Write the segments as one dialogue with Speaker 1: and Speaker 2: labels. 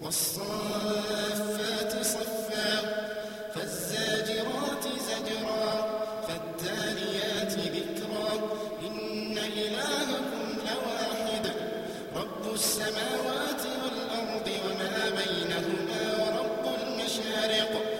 Speaker 1: والصافات صفا فالزاجرات زجرا فالتاليات ذكرا. إن إلهكم لواحد رب السماوات والأرض وما بينهما ورب المشارق.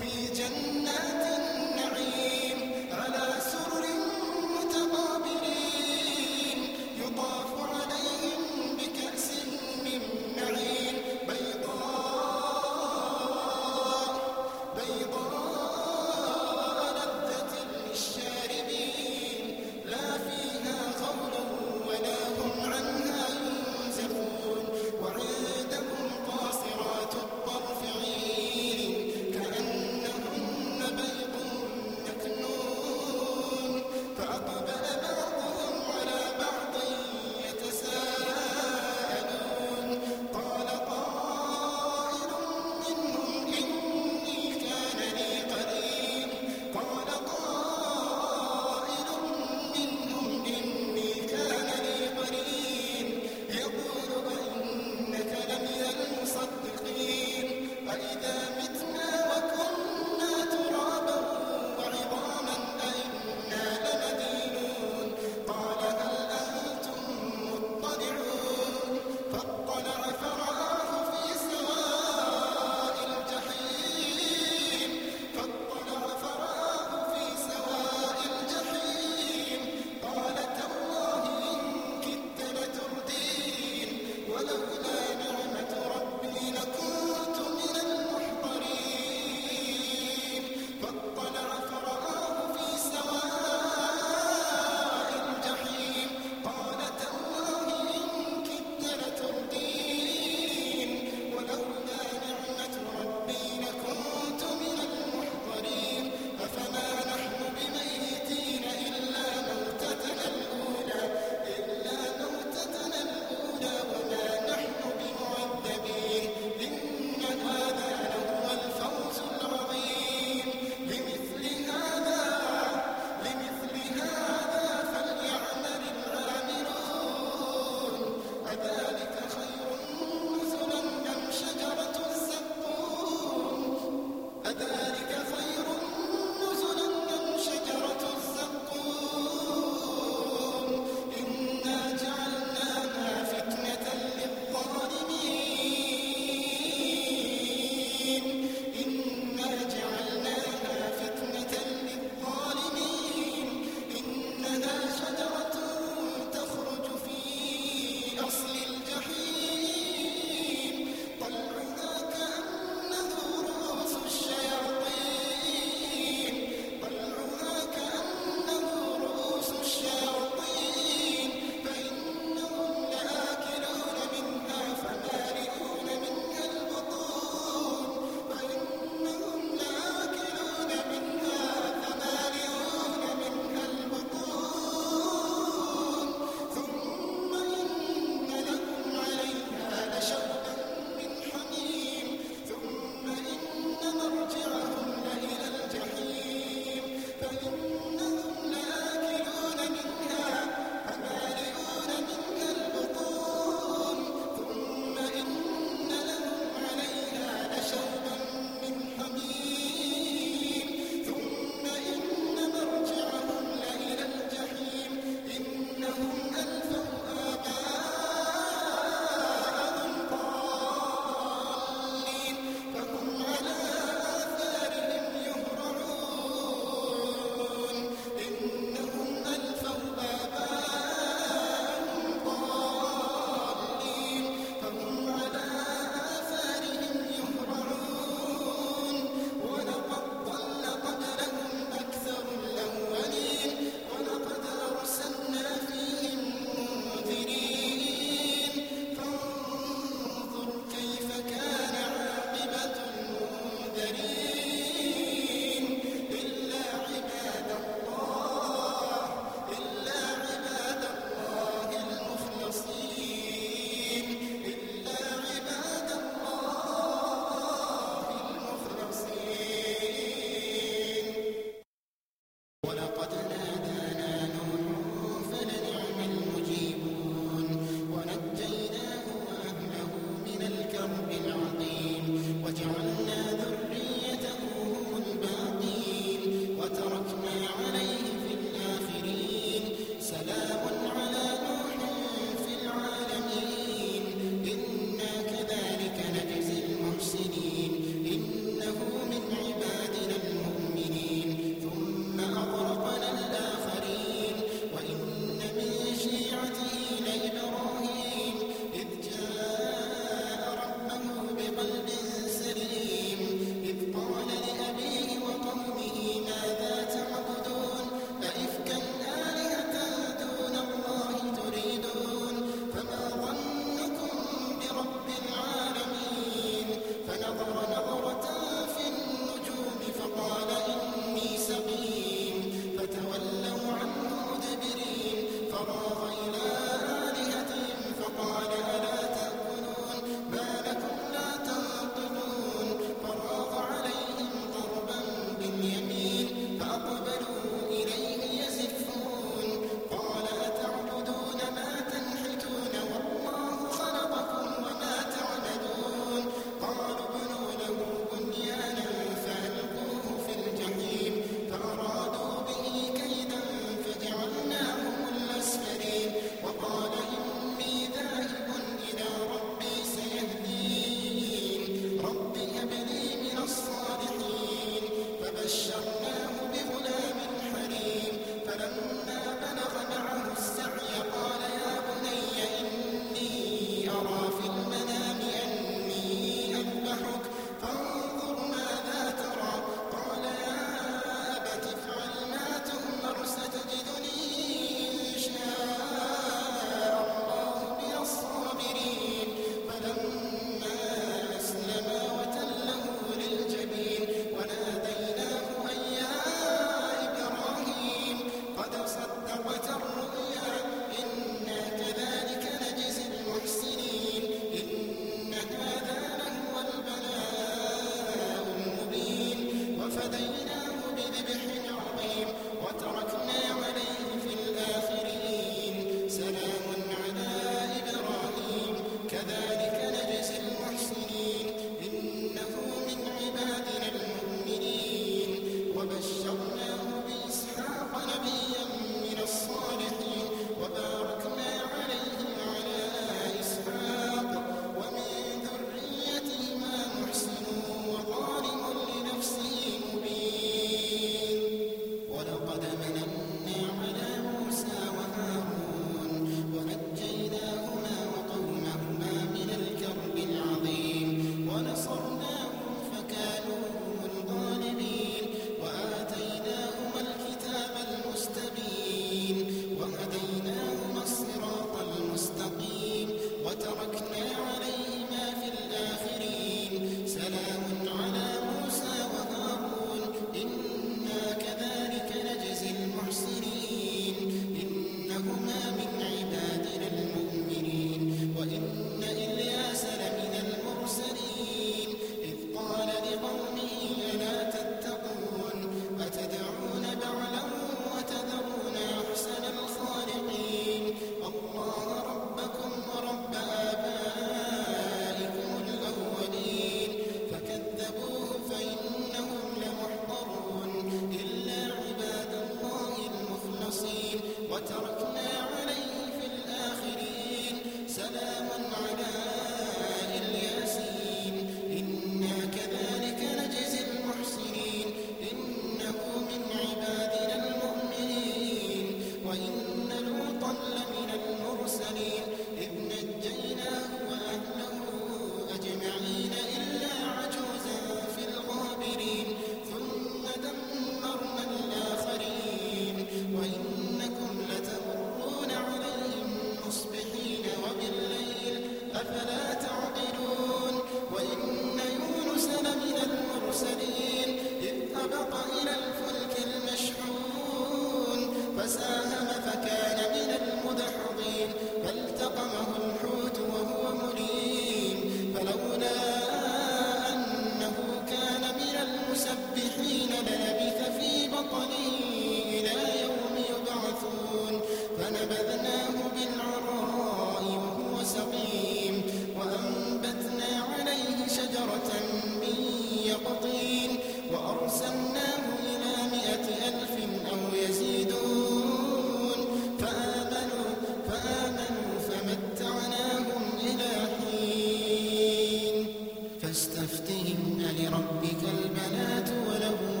Speaker 1: فكفروا به فسوف يعلمون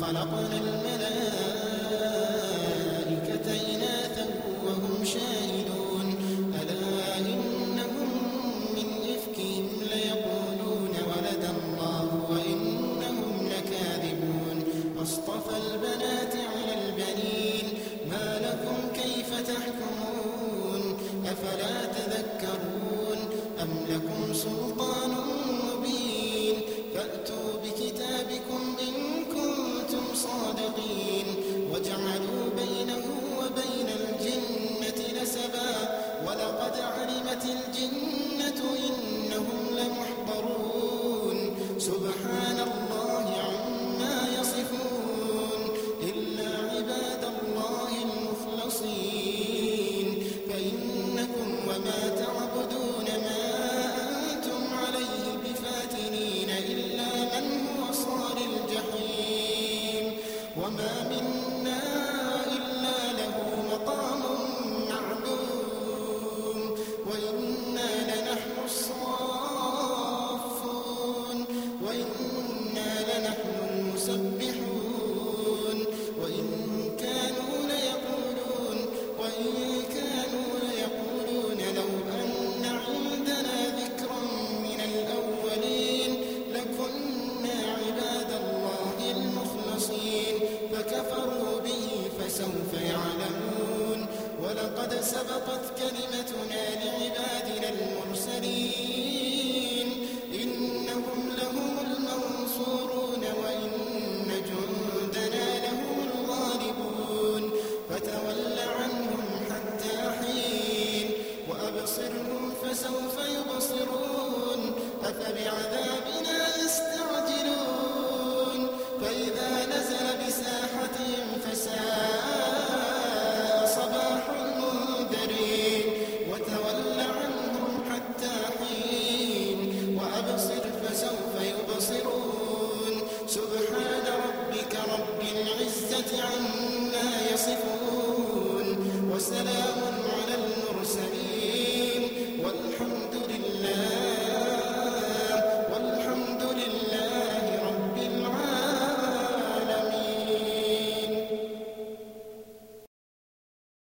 Speaker 1: ولقد wondering